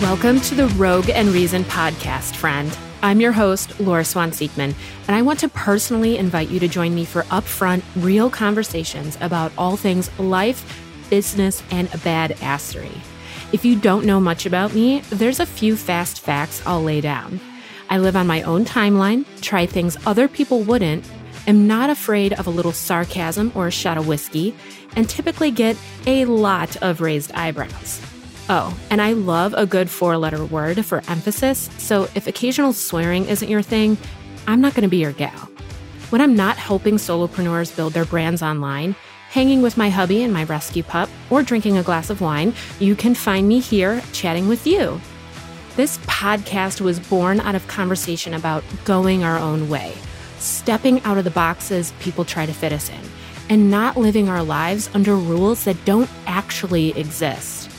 Welcome to the Rogue and Reason podcast, friend. I'm your host, Laura Swan Siegman, and I want to personally invite you to join me for upfront, real conversations about all things life, business, and badassery. If you don't know much about me, there's a few fast facts I'll lay down. I live on my own timeline, try things other people wouldn't, am not afraid of a little sarcasm or a shot of whiskey, and typically get a lot of raised eyebrows. Oh, and I love a good four letter word for emphasis, so if occasional swearing isn't your thing, I'm not going to be your gal. When I'm not helping solopreneurs build their brands online, hanging with my hubby and my rescue pup, or drinking a glass of wine, you can find me here chatting with you. This podcast was born out of conversation about going our own way, stepping out of the boxes people try to fit us in, and not living our lives under rules that don't actually exist.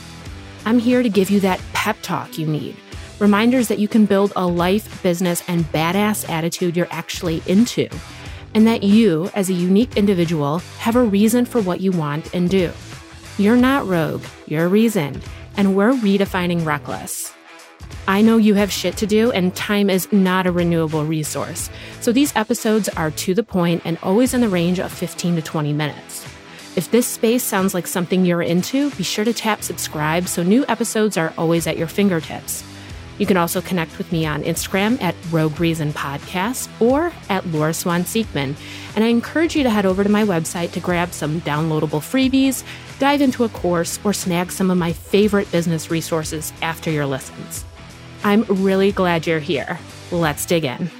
I'm here to give you that pep talk you need. Reminders that you can build a life, business, and badass attitude you're actually into. And that you, as a unique individual, have a reason for what you want and do. You're not rogue, you're reasoned, and we're redefining reckless. I know you have shit to do, and time is not a renewable resource. So these episodes are to the point and always in the range of 15 to 20 minutes. If this space sounds like something you're into, be sure to tap subscribe so new episodes are always at your fingertips. You can also connect with me on Instagram at Rogue Reason Podcast or at Laura Swan Siegman. And I encourage you to head over to my website to grab some downloadable freebies, dive into a course, or snag some of my favorite business resources after your listens. I'm really glad you're here. Let's dig in.